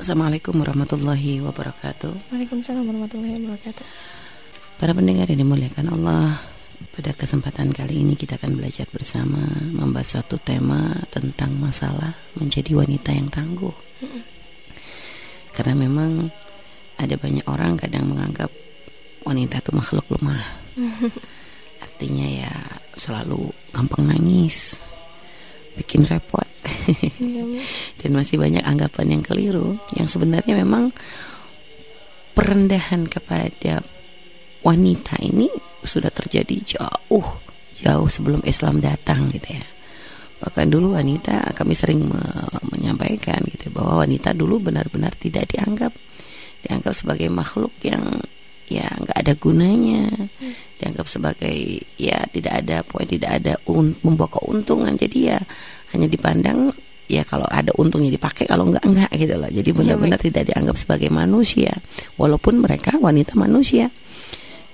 Assalamualaikum warahmatullahi wabarakatuh. Waalaikumsalam warahmatullahi wabarakatuh. Para pendengar yang dimuliakan Allah, pada kesempatan kali ini kita akan belajar bersama membahas suatu tema tentang masalah menjadi wanita yang tangguh. Karena memang ada banyak orang kadang menganggap wanita itu makhluk lemah. Artinya ya selalu gampang nangis, bikin repot. Iya. Dan masih banyak anggapan yang keliru yang sebenarnya memang perendahan kepada wanita ini sudah terjadi jauh jauh sebelum Islam datang gitu ya. Bahkan dulu wanita kami sering me- menyampaikan gitu bahwa wanita dulu benar-benar tidak dianggap dianggap sebagai makhluk yang ya nggak ada gunanya. Dianggap sebagai ya tidak ada poin tidak ada un, membawa keuntungan. Jadi ya hanya dipandang ya kalau ada untungnya dipakai kalau enggak enggak gitu loh. Jadi benar-benar tidak dianggap sebagai manusia. Walaupun mereka wanita manusia.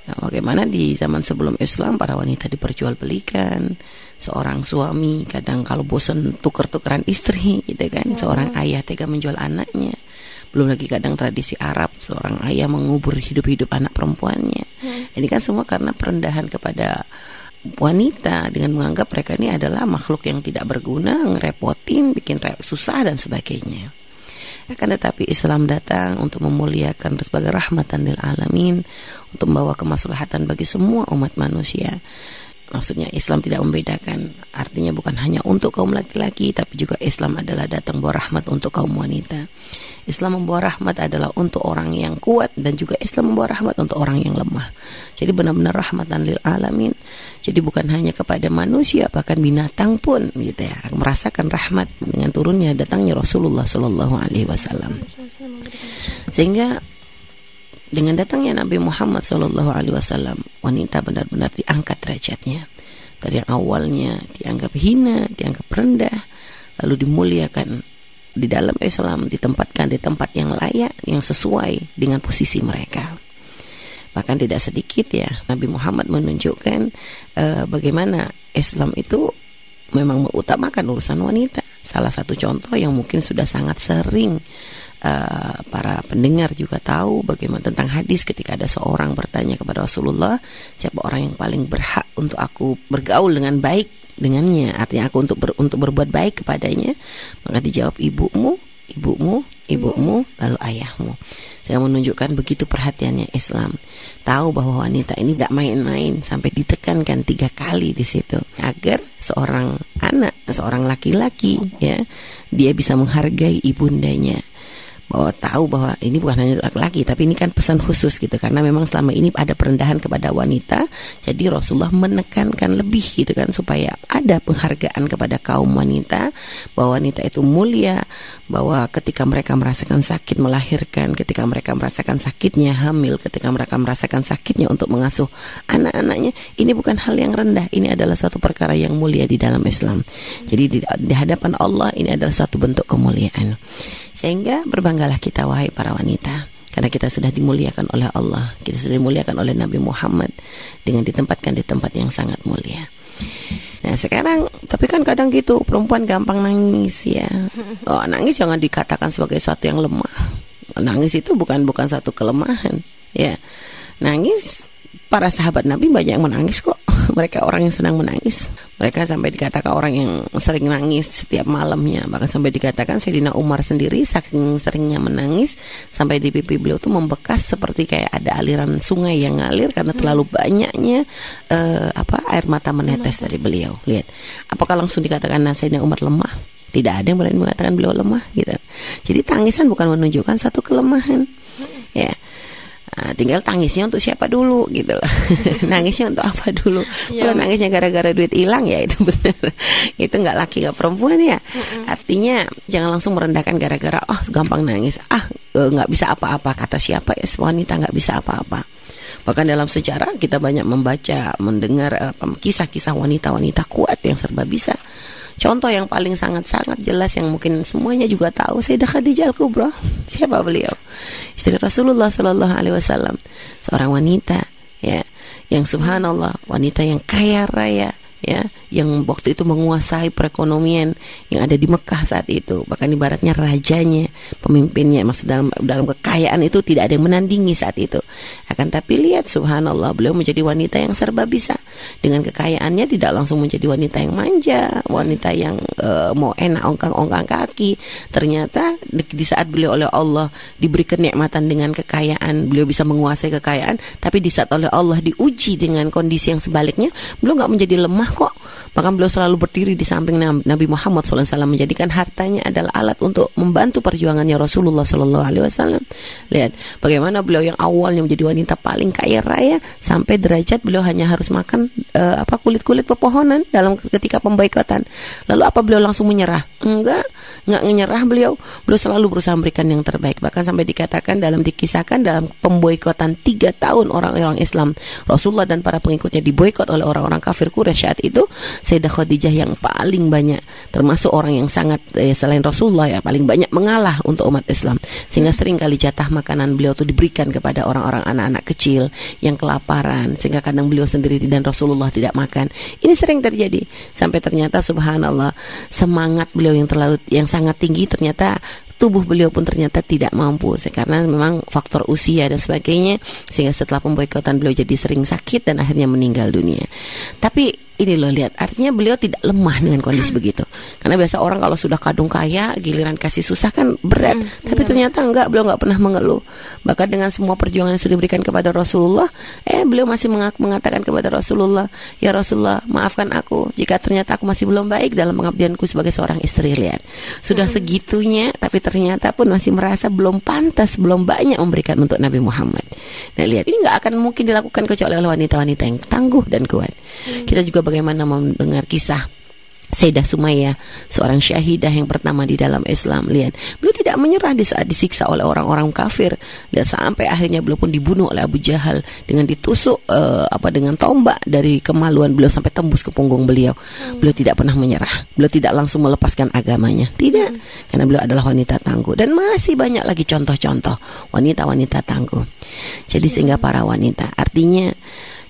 Nah, bagaimana di zaman sebelum Islam para wanita diperjualbelikan, seorang suami kadang kalau bosan tuker-tukeran istri gitu kan, seorang ayah tega menjual anaknya. Belum lagi kadang tradisi Arab, seorang ayah mengubur hidup-hidup anak perempuannya. Ini kan semua karena perendahan kepada wanita dengan menganggap mereka ini adalah makhluk yang tidak berguna, ngerepotin, bikin susah dan sebagainya. Akan tetapi Islam datang untuk memuliakan sebagai rahmatan lil alamin, untuk membawa kemaslahatan bagi semua umat manusia. Maksudnya Islam tidak membedakan, artinya bukan hanya untuk kaum laki-laki, tapi juga Islam adalah datang membawa rahmat untuk kaum wanita. Islam membawa rahmat adalah untuk orang yang kuat dan juga Islam membawa rahmat untuk orang yang lemah. Jadi benar-benar rahmatan lil alamin. Jadi bukan hanya kepada manusia, bahkan binatang pun gitu ya merasakan rahmat dengan turunnya datangnya Rasulullah Shallallahu Alaihi Wasallam. Sehingga dengan datangnya Nabi Muhammad Shallallahu Alaihi Wasallam, wanita benar-benar diangkat derajatnya dari yang awalnya dianggap hina, dianggap rendah, lalu dimuliakan di dalam Islam, ditempatkan di tempat yang layak, yang sesuai dengan posisi mereka. Bahkan tidak sedikit ya, Nabi Muhammad menunjukkan eh, bagaimana Islam itu memang mengutamakan urusan wanita. Salah satu contoh yang mungkin sudah sangat sering uh, para pendengar juga tahu bagaimana tentang hadis ketika ada seorang bertanya kepada Rasulullah, siapa orang yang paling berhak untuk aku bergaul dengan baik dengannya, artinya aku untuk ber, untuk berbuat baik kepadanya, maka dijawab ibumu, ibumu, ibumu, lalu ayahmu. Saya menunjukkan begitu perhatiannya Islam. Tahu bahwa wanita ini gak main-main sampai ditekankan tiga kali di situ agar seorang anak, seorang laki-laki ya dia bisa menghargai ibundanya bahwa tahu bahwa ini bukan hanya laki-laki tapi ini kan pesan khusus gitu. Karena memang selama ini ada perendahan kepada wanita jadi Rasulullah menekankan lebih gitu kan supaya ada penghargaan kepada kaum wanita bahwa wanita itu mulia bahwa ketika mereka merasakan sakit melahirkan ketika mereka merasakan sakitnya hamil ketika mereka merasakan sakitnya untuk mengasuh anak-anaknya ini bukan hal yang rendah. Ini adalah satu perkara yang mulia di dalam Islam. Jadi di, di hadapan Allah ini adalah suatu bentuk kemuliaan sehingga berbanggalah kita wahai para wanita karena kita sudah dimuliakan oleh Allah, kita sudah dimuliakan oleh Nabi Muhammad dengan ditempatkan di tempat yang sangat mulia. Nah sekarang, tapi kan kadang gitu perempuan gampang nangis ya. Oh nangis jangan dikatakan sebagai sesuatu yang lemah. Nangis itu bukan bukan satu kelemahan, ya. Nangis para sahabat Nabi banyak yang menangis kok. Mereka orang yang senang menangis. Mereka sampai dikatakan orang yang sering nangis setiap malamnya. Bahkan sampai dikatakan Sayyidina Umar sendiri saking seringnya menangis sampai di pipi beliau tuh membekas seperti kayak ada aliran sungai yang ngalir karena terlalu banyaknya eh, apa air mata menetes dari beliau. Lihat, apakah langsung dikatakan nah, Sayyidina Umar lemah? Tidak ada yang berani mengatakan beliau lemah gitu. Jadi tangisan bukan menunjukkan satu kelemahan. Ya. Nah, tinggal tangisnya untuk siapa dulu gitu loh. nangisnya untuk apa dulu? Iya. Kalau nangisnya gara-gara duit hilang ya itu benar. itu nggak laki nggak perempuan ya. Artinya jangan langsung merendahkan gara-gara oh gampang nangis. Ah eh, nggak bisa apa-apa kata siapa ya wanita nggak bisa apa-apa. Bahkan dalam sejarah kita banyak membaca, mendengar apa, kisah-kisah wanita-wanita kuat yang serba bisa. Contoh yang paling sangat-sangat jelas yang mungkin semuanya juga tahu Sayyidah Khadijah Al-Kubra. Siapa beliau? Istri Rasulullah Sallallahu Alaihi Wasallam. Seorang wanita ya yang subhanallah wanita yang kaya raya ya yang waktu itu menguasai perekonomian yang ada di Mekah saat itu. Bahkan ibaratnya rajanya pemimpinnya maksud dalam dalam kekayaan itu tidak ada yang menandingi saat itu. Akan tapi lihat subhanallah beliau menjadi wanita yang serba bisa. Dengan kekayaannya tidak langsung menjadi wanita yang manja wanita yang uh, mau enak ongkang-ongkang kaki. Ternyata di, di saat beliau oleh Allah diberi kenikmatan dengan kekayaan beliau bisa menguasai kekayaan tapi di saat oleh Allah diuji dengan kondisi yang sebaliknya beliau nggak menjadi lemah kok. Bahkan beliau selalu berdiri di samping Nabi Muhammad SAW menjadikan hartanya adalah alat untuk membantu perjuangannya Rasulullah SAW lihat bagaimana beliau yang awalnya menjadi wanita paling kaya raya sampai derajat beliau hanya harus makan uh, apa kulit-kulit pepohonan dalam ketika pemboikotan. Lalu apa beliau langsung menyerah? Enggak enggak menyerah beliau. Beliau selalu berusaha memberikan yang terbaik. Bahkan sampai dikatakan dalam dikisahkan dalam pemboikotan tiga tahun orang-orang Islam. Rasulullah dan para pengikutnya diboikot oleh orang-orang kafir Quraisy saat itu Sayyidah Khadijah yang paling banyak termasuk orang yang sangat eh, selain Rasulullah ya paling banyak mengalah untuk umat Islam. Sehingga sering kali jatah makanan beliau itu diberikan kepada orang-orang anak-anak kecil yang kelaparan sehingga kadang beliau sendiri dan Rasulullah tidak makan. Ini sering terjadi sampai ternyata subhanallah semangat beliau yang terlalu yang sangat tinggi ternyata tubuh beliau pun ternyata tidak mampu. Karena memang faktor usia dan sebagainya sehingga setelah pemboikotan beliau jadi sering sakit dan akhirnya meninggal dunia. Tapi ini loh lihat artinya beliau tidak lemah dengan kondisi hmm. begitu karena biasa orang kalau sudah kadung kaya giliran kasih susah kan berat hmm, tapi iya. ternyata enggak beliau enggak pernah mengeluh bahkan dengan semua perjuangan yang sudah diberikan kepada Rasulullah eh beliau masih mengatakan kepada Rasulullah ya Rasulullah maafkan aku jika ternyata aku masih belum baik dalam pengabdianku sebagai seorang istri lihat sudah hmm. segitunya tapi ternyata pun masih merasa belum pantas belum banyak memberikan untuk Nabi Muhammad nah lihat ini enggak akan mungkin dilakukan kecuali oleh wanita-wanita yang tangguh dan kuat hmm. kita juga bagaimana mendengar kisah Sayyidah Sumaya, seorang syahidah yang pertama di dalam Islam. Lihat, beliau tidak menyerah di saat disiksa oleh orang-orang kafir. Lihat sampai akhirnya beliau pun dibunuh oleh Abu Jahal dengan ditusuk uh, apa dengan tombak dari kemaluan beliau sampai tembus ke punggung beliau. Hmm. Beliau tidak pernah menyerah. Beliau tidak langsung melepaskan agamanya. Tidak, hmm. karena beliau adalah wanita tangguh dan masih banyak lagi contoh-contoh wanita-wanita tangguh. Jadi sehingga para wanita artinya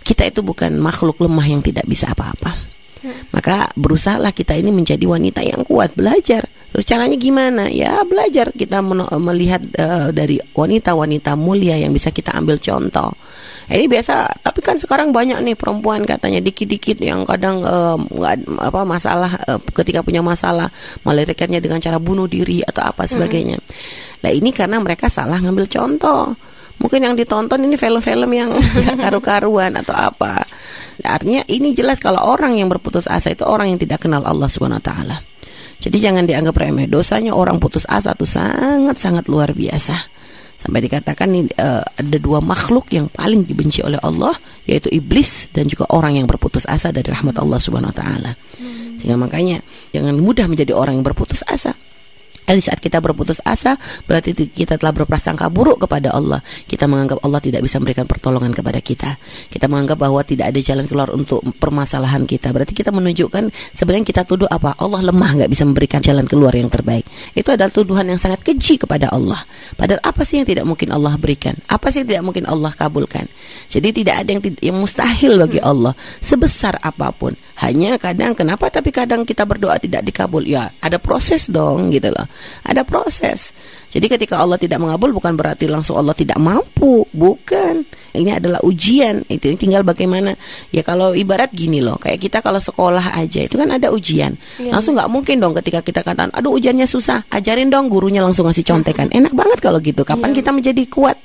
kita itu bukan makhluk lemah yang tidak bisa apa-apa. Hmm. Maka berusahalah kita ini menjadi wanita yang kuat, belajar. Terus caranya gimana? Ya belajar kita melihat uh, dari wanita-wanita mulia yang bisa kita ambil contoh. Ini biasa, tapi kan sekarang banyak nih perempuan katanya dikit-dikit yang kadang uh, apa masalah uh, ketika punya masalah melirikannya dengan cara bunuh diri atau apa sebagainya. Hmm. Nah ini karena mereka salah ngambil contoh mungkin yang ditonton ini film-film yang karu-karuan atau apa. Artinya ini jelas kalau orang yang berputus asa itu orang yang tidak kenal Allah Subhanahu wa taala. Jadi jangan dianggap remeh. Dosanya orang putus asa itu sangat-sangat luar biasa. Sampai dikatakan nih uh, ada dua makhluk yang paling dibenci oleh Allah yaitu iblis dan juga orang yang berputus asa dari rahmat Allah Subhanahu wa taala. Hmm. Sehingga makanya jangan mudah menjadi orang yang berputus asa. Di saat kita berputus asa, berarti kita telah berprasangka buruk kepada Allah. Kita menganggap Allah tidak bisa memberikan pertolongan kepada kita. Kita menganggap bahwa tidak ada jalan keluar untuk permasalahan kita. Berarti kita menunjukkan sebenarnya kita tuduh apa? Allah lemah nggak bisa memberikan jalan keluar yang terbaik. Itu adalah tuduhan yang sangat keji kepada Allah. Padahal apa sih yang tidak mungkin Allah berikan? Apa sih yang tidak mungkin Allah kabulkan? Jadi tidak ada yang yang mustahil bagi Allah sebesar apa pun. Hanya kadang kenapa tapi kadang kita berdoa tidak dikabul. Ya, ada proses dong gitu loh. Ada proses. Jadi ketika Allah tidak mengabul bukan berarti langsung Allah tidak mampu, bukan. Ini adalah ujian. Itu tinggal bagaimana. Ya kalau ibarat gini loh, kayak kita kalau sekolah aja itu kan ada ujian. Ya. Langsung nggak mungkin dong ketika kita katakan, aduh ujiannya susah, ajarin dong gurunya langsung ngasih contekan. Enak banget kalau gitu. Kapan ya. kita menjadi kuat?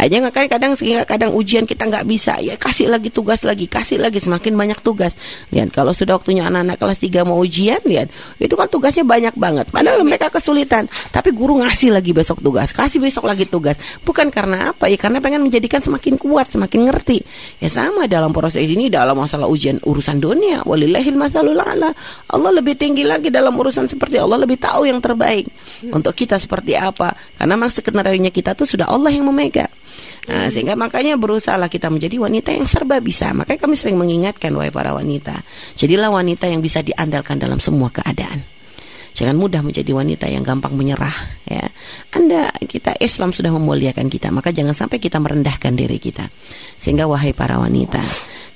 Aja nggak kan kadang sehingga kadang ujian kita nggak bisa, ya kasih lagi tugas lagi, kasih lagi semakin banyak tugas. Lihat kalau sudah waktunya anak-anak kelas 3 mau ujian, lihat itu kan tugasnya banyak banget. Padahal mereka kesulitan, tapi guru ngasih lagi besok tugas, kasih besok lagi tugas. Bukan karena apa ya? Karena pengen menjadikan semakin kuat, semakin ngerti. Ya sama dalam proses ini dalam masalah ujian urusan dunia. Walillahil masalul ala. Allah lebih tinggi lagi dalam urusan seperti Allah lebih tahu yang terbaik untuk kita seperti apa. Karena memang sekenarinya kita tuh sudah Allah yang memegang. Nah, sehingga makanya berusahalah kita menjadi wanita yang serba bisa. Makanya kami sering mengingatkan wahai para wanita, jadilah wanita yang bisa diandalkan dalam semua keadaan. Jangan mudah menjadi wanita yang gampang menyerah ya. Anda kita Islam sudah memuliakan kita, maka jangan sampai kita merendahkan diri kita. Sehingga wahai para wanita,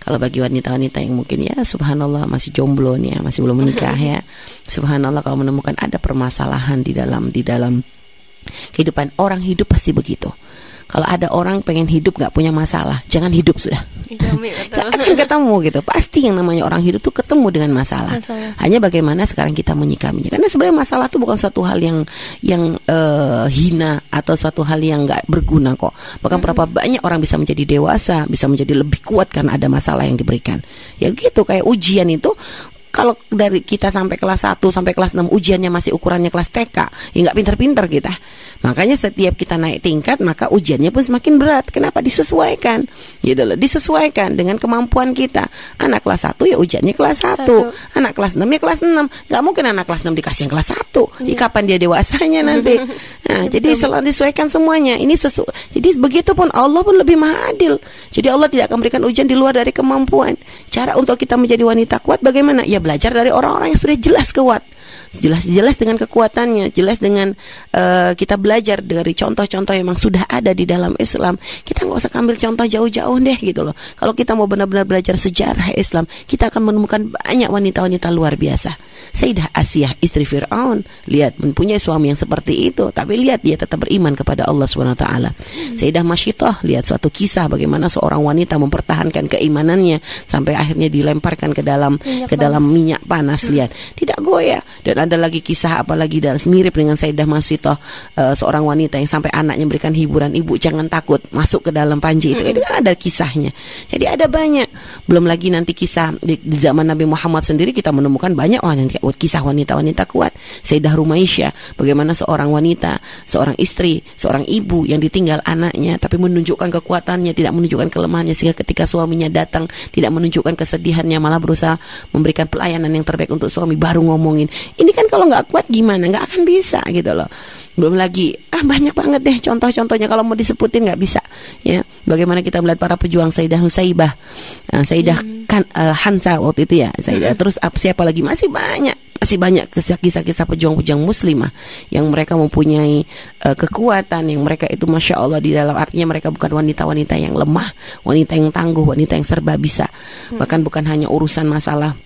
kalau bagi wanita-wanita yang mungkin ya subhanallah masih jomblo nih ya, masih belum menikah ya. Subhanallah kalau menemukan ada permasalahan di dalam di dalam kehidupan orang hidup pasti begitu kalau ada orang pengen hidup nggak punya masalah, jangan hidup sudah. Iya, gak akan ketemu gitu. Pasti yang namanya orang hidup tuh ketemu dengan masalah. masalah. Hanya bagaimana sekarang kita menyikapinya. Karena sebenarnya masalah itu bukan suatu hal yang yang uh, hina atau suatu hal yang nggak berguna kok. Bahkan mm -hmm. berapa banyak orang bisa menjadi dewasa, bisa menjadi lebih kuat karena ada masalah yang diberikan. Ya gitu kayak ujian itu kalau dari kita sampai kelas 1 sampai kelas 6 ujiannya masih ukurannya kelas TK, ya nggak pinter-pinter kita. Makanya setiap kita naik tingkat maka ujiannya pun semakin berat. Kenapa disesuaikan? Gitu loh, disesuaikan dengan kemampuan kita. Anak kelas 1 ya ujiannya kelas 1. Satu. Anak kelas 6 ya kelas 6. Gak mungkin anak kelas 6 dikasih yang kelas 1. Iya. kapan dia dewasanya nanti? Nah, jadi selalu disesuaikan semuanya. Ini sesu jadi begitu pun Allah pun lebih maha adil. Jadi Allah tidak akan memberikan ujian di luar dari kemampuan. Cara untuk kita menjadi wanita kuat bagaimana? Ya belajar dari orang-orang yang sudah jelas kuat jelas-jelas dengan kekuatannya, jelas dengan uh, kita belajar dari contoh-contoh yang memang sudah ada di dalam Islam. Kita nggak usah ambil contoh jauh-jauh deh gitu loh. Kalau kita mau benar-benar belajar sejarah Islam, kita akan menemukan banyak wanita-wanita luar biasa. Sayyidah Asiyah istri Fir'aun, lihat mempunyai suami yang seperti itu, tapi lihat dia tetap beriman kepada Allah SWT. Hmm. Sayyidah Masyitoh, lihat suatu kisah bagaimana seorang wanita mempertahankan keimanannya sampai akhirnya dilemparkan ke dalam minyak ke dalam minyak panas. Lihat, tidak goyah. Dan ada lagi kisah apalagi dan mirip dengan Sayyidah Masitoh uh, seorang wanita yang sampai anaknya memberikan hiburan. Ibu jangan takut. Masuk ke dalam panji itu. Itu kan ada kisahnya. Jadi ada banyak. Belum lagi nanti kisah di, di zaman Nabi Muhammad sendiri kita menemukan banyak wanita kisah wanita-wanita kuat. Sayyidah Rumaisyah bagaimana seorang wanita seorang istri seorang ibu yang ditinggal anaknya tapi menunjukkan kekuatannya tidak menunjukkan kelemahannya sehingga ketika suaminya datang tidak menunjukkan kesedihannya malah berusaha memberikan pelayanan yang terbaik untuk suami baru ngomongin ini kan kalau nggak kuat gimana? Nggak akan bisa gitu loh. Belum lagi ah banyak banget deh contoh-contohnya kalau mau disebutin nggak bisa ya. Bagaimana kita melihat para pejuang Sayyidah Nusaibah, uh, Sayyidah hmm. kan, uh, Hansa waktu itu ya, Sayyidah. Hmm. Terus uh, siapa lagi masih banyak masih banyak kisah-kisah pejuang-pejuang muslimah yang mereka mempunyai uh, kekuatan yang mereka itu masya Allah di dalam artinya mereka bukan wanita-wanita yang lemah, wanita yang tangguh, wanita yang serba bisa, hmm. bahkan bukan hanya urusan masalah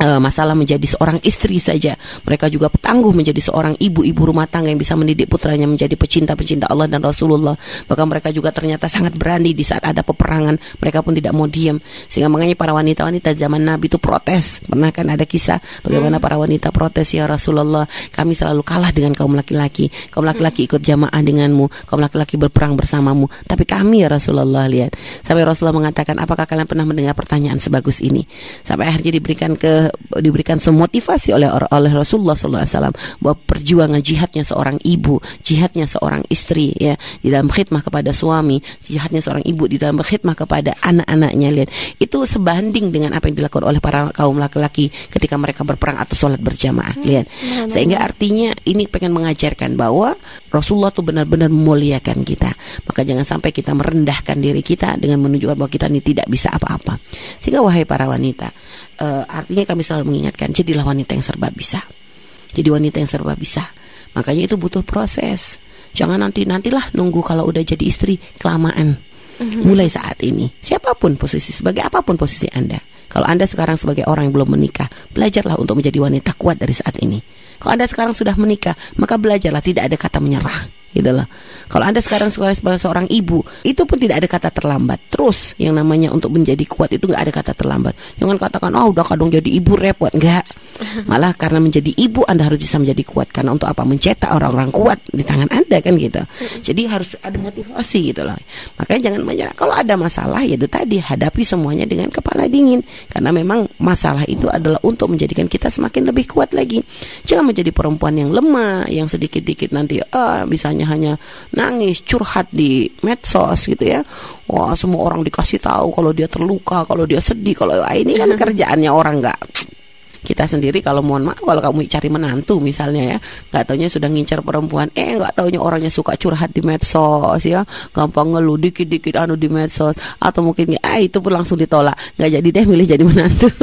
uh, masalah menjadi seorang istri saja. Mereka juga tangguh menjadi seorang ibu-ibu rumah tangga yang bisa mendidik putranya menjadi pecinta-pecinta Allah dan Rasulullah. Bahkan mereka juga ternyata sangat berani di saat ada peperangan. Mereka pun tidak mau diam. Sehingga makanya para wanita-wanita zaman Nabi itu protes. Pernah kan ada kisah bagaimana para wanita protes ya Rasulullah. Kami selalu kalah dengan kaum laki-laki. Kaum laki-laki ikut jamaah denganmu. Kaum laki-laki berperang bersamamu. Tapi kami ya Rasulullah lihat. Sampai Rasulullah mengatakan apakah kalian pernah mendengar pertanyaan sebagus ini? Sampai akhirnya diberikan ke diberikan semotivasi oleh oleh Rasulullah SAW bahwa perjuangan jihadnya seorang ibu, jihadnya seorang istri ya di dalam khidmah kepada suami, jihadnya seorang ibu di dalam berkhidmah kepada anak-anaknya lihat. Itu sebanding dengan apa yang dilakukan oleh para kaum laki-laki ketika mereka berperang atau sholat berjamaah hmm, lihat. sehingga artinya ini pengen mengajarkan bahwa Rasulullah tuh benar-benar memuliakan kita. Maka jangan sampai kita merendahkan diri kita dengan menunjukkan bahwa kita ini tidak bisa apa-apa. Sehingga wahai para wanita uh, artinya kami selalu mengingatkan jadilah wanita yang serba bisa. Jadi wanita yang serba bisa. Makanya itu butuh proses. Jangan nanti nantilah nunggu kalau udah jadi istri kelamaan. Mhm. Mulai saat ini, siapa pun posisi sebagai apa pun posisi Anda. Kalau Anda sekarang sebagai orang yang belum menikah, belajarlah untuk menjadi wanita kuat dari saat ini. Kalau Anda sekarang sudah menikah, maka belajarlah tidak ada kata menyerah gitu loh. Kalau Anda sekarang sebagai seorang ibu, itu pun tidak ada kata terlambat. Terus yang namanya untuk menjadi kuat itu nggak ada kata terlambat. Jangan katakan, oh udah kadang jadi ibu repot. Enggak. Malah karena menjadi ibu Anda harus bisa menjadi kuat. Karena untuk apa? Mencetak orang-orang kuat di tangan Anda kan gitu. Jadi harus ada motivasi gitu loh. Makanya jangan menyerah. Kalau ada masalah ya itu tadi hadapi semuanya dengan kepala dingin. Karena memang masalah itu adalah untuk menjadikan kita semakin lebih kuat lagi. Jangan menjadi perempuan yang lemah, yang sedikit-dikit nanti ah bisanya hanya nangis curhat di medsos gitu ya. Wah semua orang dikasih tahu kalau dia terluka kalau dia sedih kalau ah, ini kan kerjaannya orang nggak kita sendiri kalau mohon maaf kalau kamu cari menantu misalnya ya nggak taunya sudah ngincar perempuan eh nggak taunya orangnya suka curhat di medsos ya gampang ngeluh dikit-dikit anu di medsos atau mungkin ah itu pun langsung ditolak nggak jadi deh milih jadi menantu.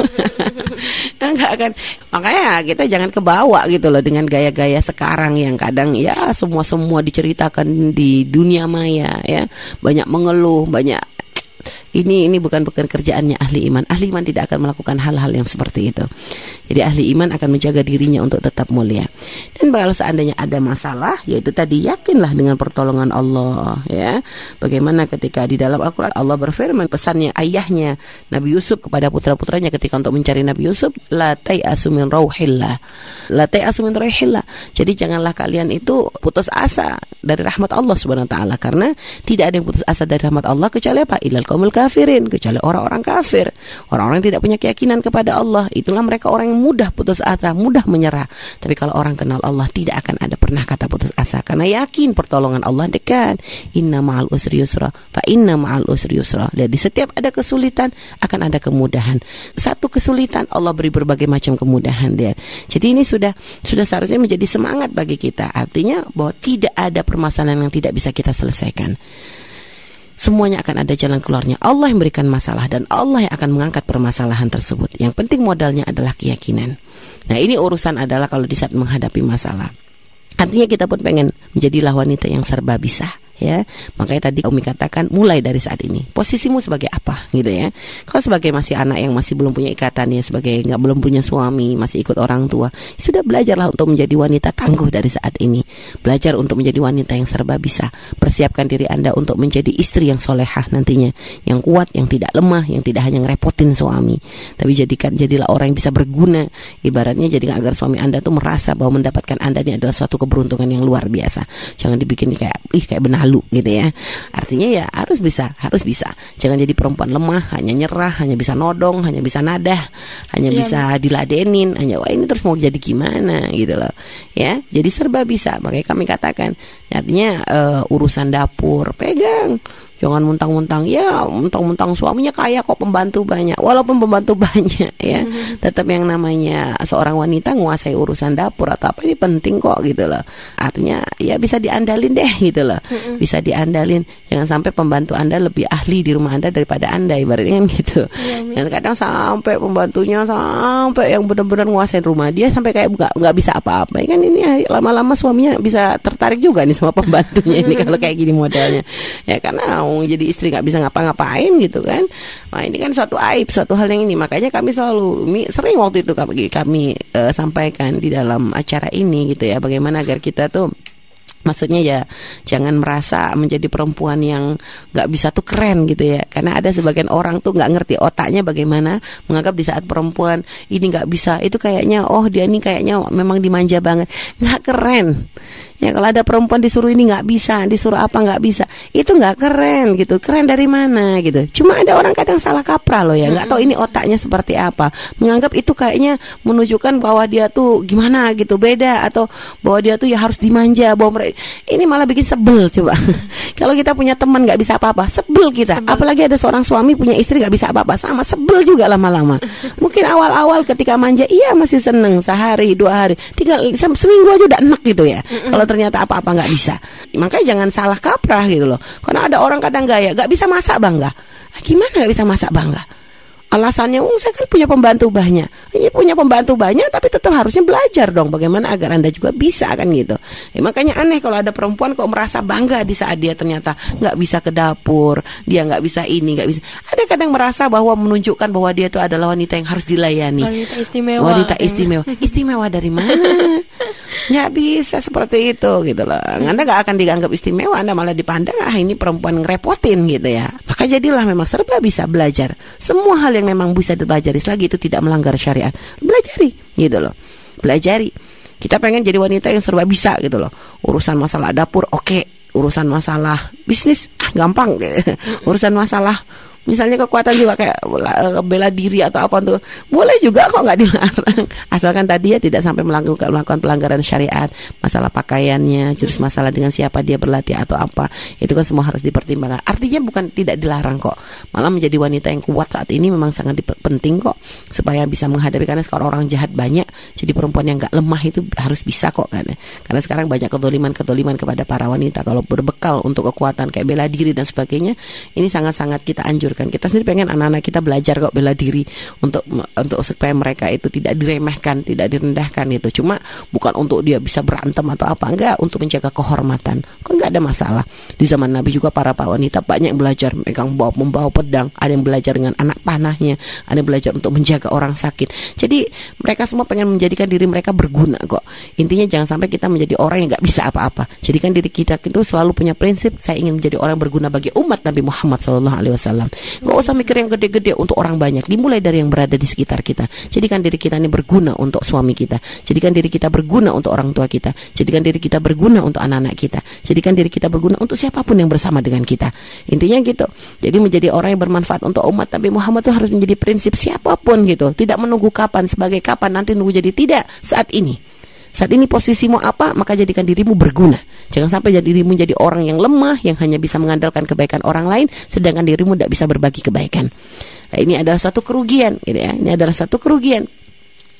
Kan makanya kita jangan kebawa gitu loh dengan gaya-gaya sekarang yang kadang ya semua semua diceritakan di dunia maya ya banyak mengeluh banyak ini ini bukan bukan kerjaannya ahli iman. Ahli iman tidak akan melakukan hal-hal yang seperti itu. Jadi ahli iman akan menjaga dirinya untuk tetap mulia. Dan kalau seandainya ada masalah, yaitu tadi yakinlah dengan pertolongan Allah, ya. Bagaimana ketika di dalam Al-Qur'an Allah berfirman pesannya ayahnya Nabi Yusuf kepada putra-putranya ketika untuk mencari Nabi Yusuf, la tai'asu min rauhillah. La tai'asu min rauhillah. Jadi janganlah kalian itu putus asa dari rahmat Allah Subhanahu wa taala karena tidak ada yang putus asa dari rahmat Allah kecuali apa? Ilal qaumul kafirin kecuali orang-orang kafir. Orang-orang yang tidak punya keyakinan kepada Allah itulah mereka orang yang mudah putus asa mudah menyerah. Tapi kalau orang kenal Allah tidak akan ada pernah kata putus asa karena yakin pertolongan Allah dekat. Inna ma'al usri yusra fa inna ma'al usri yusra. Jadi setiap ada kesulitan akan ada kemudahan. Satu kesulitan Allah beri berbagai macam kemudahan dia jadi ini sudah sudah seharusnya menjadi semangat bagi kita. Artinya bahwa tidak ada permasalahan yang tidak bisa kita selesaikan semuanya akan ada jalan keluarnya. Allah yang berikan masalah dan Allah yang akan mengangkat permasalahan tersebut. Yang penting modalnya adalah keyakinan. Nah ini urusan adalah kalau di saat menghadapi masalah. Artinya kita pun pengen menjadilah wanita yang serba bisa ya. Makanya tadi Umi katakan mulai dari saat ini. Posisimu sebagai apa? Gitu ya. Kalau sebagai masih anak yang masih belum punya ikatan ya sebagai nggak belum punya suami masih ikut orang tua sudah belajarlah untuk menjadi wanita tangguh dari saat ini. Belajar untuk menjadi wanita yang serba bisa. Persiapkan diri anda untuk menjadi istri yang solehah nantinya. Yang kuat yang tidak lemah yang tidak hanya ngerepotin suami. Tapi jadikan jadilah orang yang bisa berguna. Ibaratnya jadikan agar suami anda tuh merasa bahwa mendapatkan anda ini adalah suatu keberuntungan yang luar biasa. Jangan dibikin kayak ih kayak benar malu gitu ya. Artinya ya harus bisa, harus bisa. Jangan jadi perempuan lemah, hanya nyerah, hanya bisa nodong, hanya bisa nadah, hanya ya, bisa diladenin, hanya wah ini terus mau jadi gimana gitu loh. Ya, jadi serba bisa. Makanya kami katakan artinya uh, urusan dapur pegang jangan muntang-muntang. Ya muntang-muntang suaminya kaya kok pembantu banyak. Walaupun pembantu banyak ya. Mm-hmm. tetap yang namanya seorang wanita menguasai urusan dapur atau apa ini penting kok gitu loh. Artinya ya bisa diandalin deh gitu loh. Mm-hmm. bisa diandalin. Jangan sampai pembantu anda lebih ahli di rumah anda daripada anda ibaratnya kan gitu. Yeah, dan kadang sampai pembantunya sampai yang benar-benar menguasai rumah dia sampai kayak nggak nggak bisa apa-apa. Kan ini lama-lama suaminya bisa tertarik juga nih sama pembantunya ini kalau kayak gini modelnya. Ya karena jadi istri nggak bisa ngapa-ngapain gitu kan nah ini kan suatu aib suatu hal yang ini makanya kami selalu sering waktu itu kami kami uh, sampaikan di dalam acara ini gitu ya bagaimana agar kita tuh Maksudnya ya jangan merasa menjadi perempuan yang nggak bisa tuh keren gitu ya. Karena ada sebagian orang tuh nggak ngerti otaknya bagaimana menganggap di saat perempuan ini nggak bisa itu kayaknya oh dia ini kayaknya memang dimanja banget. Nggak keren. Ya kalau ada perempuan disuruh ini nggak bisa, disuruh apa nggak bisa, itu nggak keren gitu. Keren dari mana gitu. Cuma ada orang kadang salah kaprah loh ya, nggak tahu ini otaknya seperti apa. Menganggap itu kayaknya menunjukkan bahwa dia tuh gimana gitu, beda atau bahwa dia tuh ya harus dimanja, bahwa mereka ini malah bikin sebel coba. kalau kita punya teman nggak bisa apa-apa, sebel kita. Sebel. Apalagi ada seorang suami punya istri nggak bisa apa-apa, sama sebel juga lama-lama. Mungkin awal-awal ketika manja iya masih seneng sehari dua hari, tinggal seminggu aja udah enak gitu ya. Kalau kalau ternyata apa-apa nggak bisa. Makanya jangan salah kaprah gitu loh. Karena ada orang kadang gaya, nggak bisa masak bangga. Gimana nggak bisa masak bangga? Alasannya, oh saya kan punya pembantu banyak. Ini punya pembantu banyak, tapi tetap harusnya belajar dong bagaimana agar anda juga bisa kan gitu. Ya, makanya aneh kalau ada perempuan kok merasa bangga di saat dia ternyata nggak bisa ke dapur, dia nggak bisa ini, nggak bisa. Ada kadang merasa bahwa menunjukkan bahwa dia itu adalah wanita yang harus dilayani. Wanita istimewa. Wanita istimewa. Istimewa dari mana? nggak bisa seperti itu gitu loh. Anda nggak akan dianggap istimewa, Anda malah dipandang ah ini perempuan ngerepotin gitu ya. Maka jadilah memang serba bisa belajar. Semua hal yang yang memang bisa dipelajari selagi itu tidak melanggar syariat. Belajari gitu loh. Belajari. Kita pengen jadi wanita yang serba bisa gitu loh. Urusan masalah dapur oke, okay. urusan masalah bisnis ah gampang. Urusan masalah misalnya kekuatan juga kayak eh, bela diri atau apa tuh boleh juga kok nggak dilarang. Asalkan tadi ya tidak sampai melakukan melakukan pelanggaran syariat masalah pakaiannya terus masalah dengan siapa dia berlatih atau apa itu kan semua harus dipertimbangkan. Artinya bukan tidak dilarang kok malah menjadi wanita yang kuat saat ini memang sangat penting kok supaya bisa menghadapi karena sekarang orang jahat banyak jadi perempuan yang nggak lemah itu harus bisa kok kan. Karena sekarang banyak kedoliman kedoliman kepada para wanita kalau berbekal untuk kekuatan kayak bela diri dan sebagainya ini sangat-sangat kita anjur kan kita sendiri pengen anak-anak kita belajar kok bela diri untuk untuk supaya mereka itu tidak diremehkan tidak direndahkan itu. Cuma bukan untuk dia bisa berantem atau apa enggak. Untuk menjaga kehormatan. Kan nggak ada masalah. Di zaman Nabi juga para wanita banyak yang belajar megang bawa membawa pedang. Ada yang belajar dengan anak panahnya. Ada yang belajar untuk menjaga orang sakit. Jadi mereka semua pengen menjadikan diri mereka berguna kok. Intinya jangan sampai kita menjadi orang yang nggak bisa apa-apa. Jadikan diri kita itu selalu punya prinsip saya ingin menjadi orang berguna bagi umat Nabi Muhammad SAW Gak usah mikir yang gede-gede untuk orang banyak. Dimulai dari yang berada di sekitar kita. Jadikan diri kita ini berguna untuk suami kita. Jadikan diri kita berguna untuk orang tua kita. Jadikan diri kita berguna untuk anak-anak kita. Jadikan diri kita berguna untuk siapa pun yang bersama dengan kita. Intinya gitu. Jadi menjadi orang yang bermanfaat untuk umat Nabi Muhammad itu harus menjadi prinsip siapa pun gitu. Tidak menunggu kapan sebagai kapan nanti nunggu jadi tidak saat ini. Saat ini posisimu apa, maka jadikan dirimu berguna. Jangan sampai jadi dirimu jadi orang yang lemah, yang hanya bisa mengandalkan kebaikan orang lain, sedangkan dirimu tidak bisa berbagi kebaikan. Nah, ini adalah satu kerugian, gitu ya. Ini adalah satu kerugian.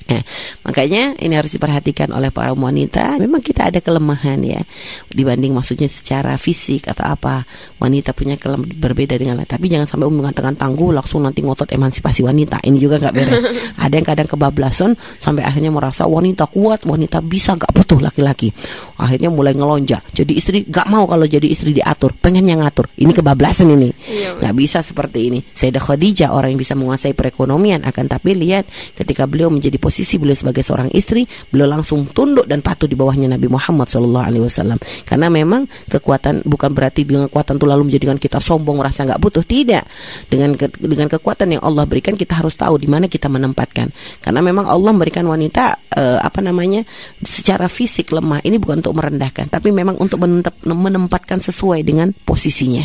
Nah, makanya ini harus diperhatikan oleh para wanita. Memang kita ada kelemahan ya dibanding maksudnya secara fisik atau apa. Wanita punya kelemahan berbeda dengan lain. Tapi jangan sampai mengatakan tangguh langsung nanti ngotot emansipasi wanita. Ini juga nggak beres. ada yang kadang kebablasan sampai akhirnya merasa wanita kuat, wanita bisa nggak butuh laki-laki. Akhirnya mulai ngelonjak. Jadi istri nggak mau kalau jadi istri diatur, pengen yang ngatur. Ini kebablasan ini. Iya, nggak bisa seperti ini. Sayyidah Khadijah orang yang bisa menguasai perekonomian akan tapi lihat ketika beliau menjadi posisi posisi beliau sebagai seorang istri, beliau langsung tunduk dan patuh di bawahnya Nabi Muhammad Wasallam. Karena memang kekuatan bukan berarti dengan kekuatan itu lalu menjadikan kita sombong merasa nggak butuh, tidak. Dengan ke, dengan kekuatan yang Allah berikan kita harus tahu di mana kita menempatkan. Karena memang Allah memberikan wanita uh, apa namanya secara fisik lemah ini bukan untuk merendahkan, tapi memang untuk menempatkan sesuai dengan posisinya.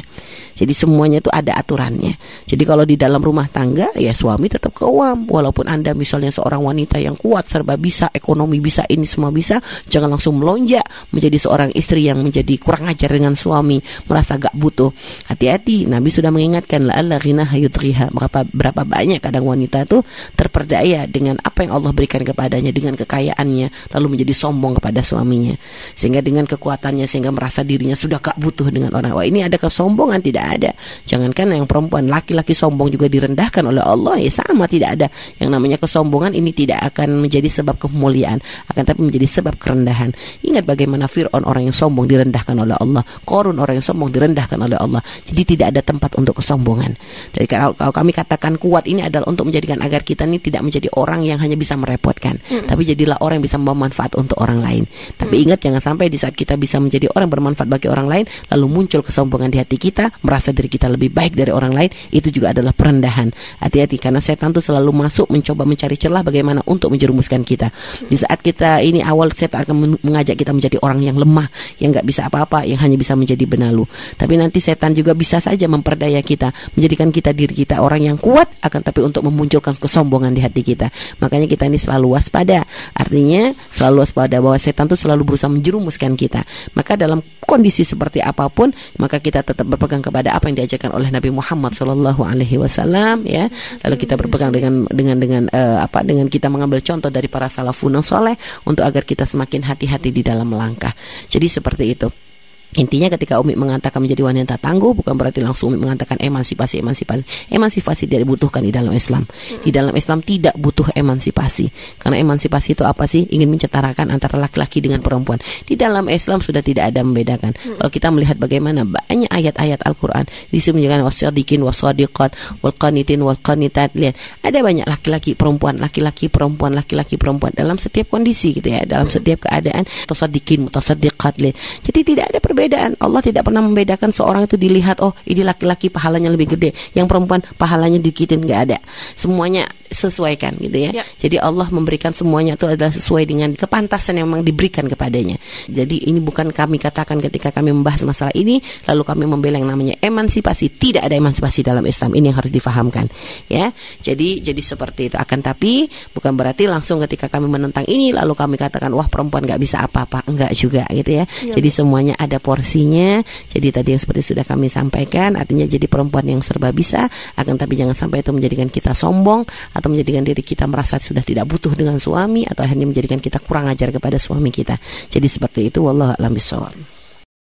Jadi semuanya itu ada aturannya. Jadi kalau di dalam rumah tangga ya suami tetap kewam walaupun Anda misalnya seorang wanita yang kuat serba bisa, ekonomi bisa, ini semua bisa, jangan langsung melonjak menjadi seorang istri yang menjadi kurang ajar dengan suami, merasa gak butuh. Hati-hati, Nabi sudah mengingatkan la Allah ghina hayutriha. Berapa berapa banyak kadang wanita itu terperdaya dengan apa yang Allah berikan kepadanya dengan kekayaannya lalu menjadi sombong kepada suaminya. Sehingga dengan kekuatannya sehingga merasa dirinya sudah gak butuh dengan orang. Wah, ini ada kesombongan tidak ada. Jangankan yang perempuan, laki-laki sombong juga direndahkan oleh Allah, ya sama tidak ada. Yang namanya kesombongan ini tidak akan menjadi sebab kemuliaan, akan tapi menjadi sebab kerendahan. Ingat bagaimana Fir'aun orang yang sombong direndahkan oleh Allah, Korun orang yang sombong direndahkan oleh Allah. Jadi tidak ada tempat untuk kesombongan. Jadi kalau, kalau kami katakan kuat ini adalah untuk menjadikan agar kita ini tidak menjadi orang yang hanya bisa merepotkan, hmm. tapi jadilah orang yang bisa membawa manfaat untuk orang lain. Tapi hmm. ingat jangan sampai di saat kita bisa menjadi orang bermanfaat bagi orang lain, lalu muncul kesombongan di hati kita, merasa merasa diri kita lebih baik dari orang lain itu juga adalah perendahan. Hati-hati karena setan itu selalu masuk mencoba mencari celah bagaimana untuk menjerumuskan kita. Di saat kita ini awal setan akan mengajak kita menjadi orang yang lemah, yang nggak bisa apa-apa, yang hanya bisa menjadi benalu. Tapi nanti setan juga bisa saja memperdaya kita, menjadikan kita diri kita orang yang kuat akan tapi untuk memunculkan kesombongan di hati kita. Makanya kita ini selalu waspada. Artinya selalu waspada bahwa setan itu selalu berusaha menjerumuskan kita. Maka dalam kondisi seperti apa pun, maka kita tetap berpegang kepada kepada apa yang diajarkan oleh Nabi Muhammad Shallallahu Alaihi Wasallam ya lalu kita berpegang dengan dengan dengan uh, apa dengan kita mengambil contoh dari para salafun soleh untuk agar kita semakin hati-hati di dalam melangkah. Jadi seperti itu Intinya ketika Umi mengatakan menjadi wanita tangguh bukan berarti langsung Umi mengatakan emansipasi emansipasi. Emansipasi tidak dibutuhkan di dalam Islam. Di dalam Islam tidak butuh emansipasi. Karena emansipasi itu apa sih? Ingin mencetarakan antara laki-laki dengan perempuan. Di dalam Islam sudah tidak ada membedakan. Kalau kita melihat bagaimana banyak ayat-ayat Al-Qur'an di sini menyebutkan wasadiqin wasadiqat wal qanitin wal qanitat. Lihat, ada banyak laki-laki perempuan, laki-laki perempuan, laki-laki perempuan dalam setiap kondisi gitu ya, dalam setiap keadaan. Tasadiqin, mutasaddiqat. Lihat. Jadi tidak ada perbedaan perbedaan. Allah tidak pernah membedakan seorang itu dilihat oh ini laki-laki pahalanya lebih gede, yang perempuan pahalanya dikitin nggak ada. Semuanya sesuaikan gitu ya. Ya. Jadi Allah memberikan semuanya itu adalah sesuai dengan kepantasan yang memang diberikan kepadanya. Jadi ini bukan kami katakan ketika kami membahas masalah ini lalu kami membela yang namanya emansipasi. Tidak ada emansipasi dalam Islam. Ini yang harus difahamkan ya. Jadi jadi seperti itu. Akan tapi bukan berarti langsung ketika kami menentang ini lalu kami katakan wah perempuan nggak bisa apa-apa. Enggak juga gitu ya. Iya, Jadi semuanya ada porsinya. Jadi tadi yang seperti sudah kami sampaikan artinya jadi perempuan yang serba bisa akan tapi jangan sampai itu menjadikan kita sombong atau menjadikan diri kita merasa sudah tidak butuh dengan suami atau akhirnya menjadikan kita kurang ajar kepada suami kita. Jadi seperti itu wallahu a'lam.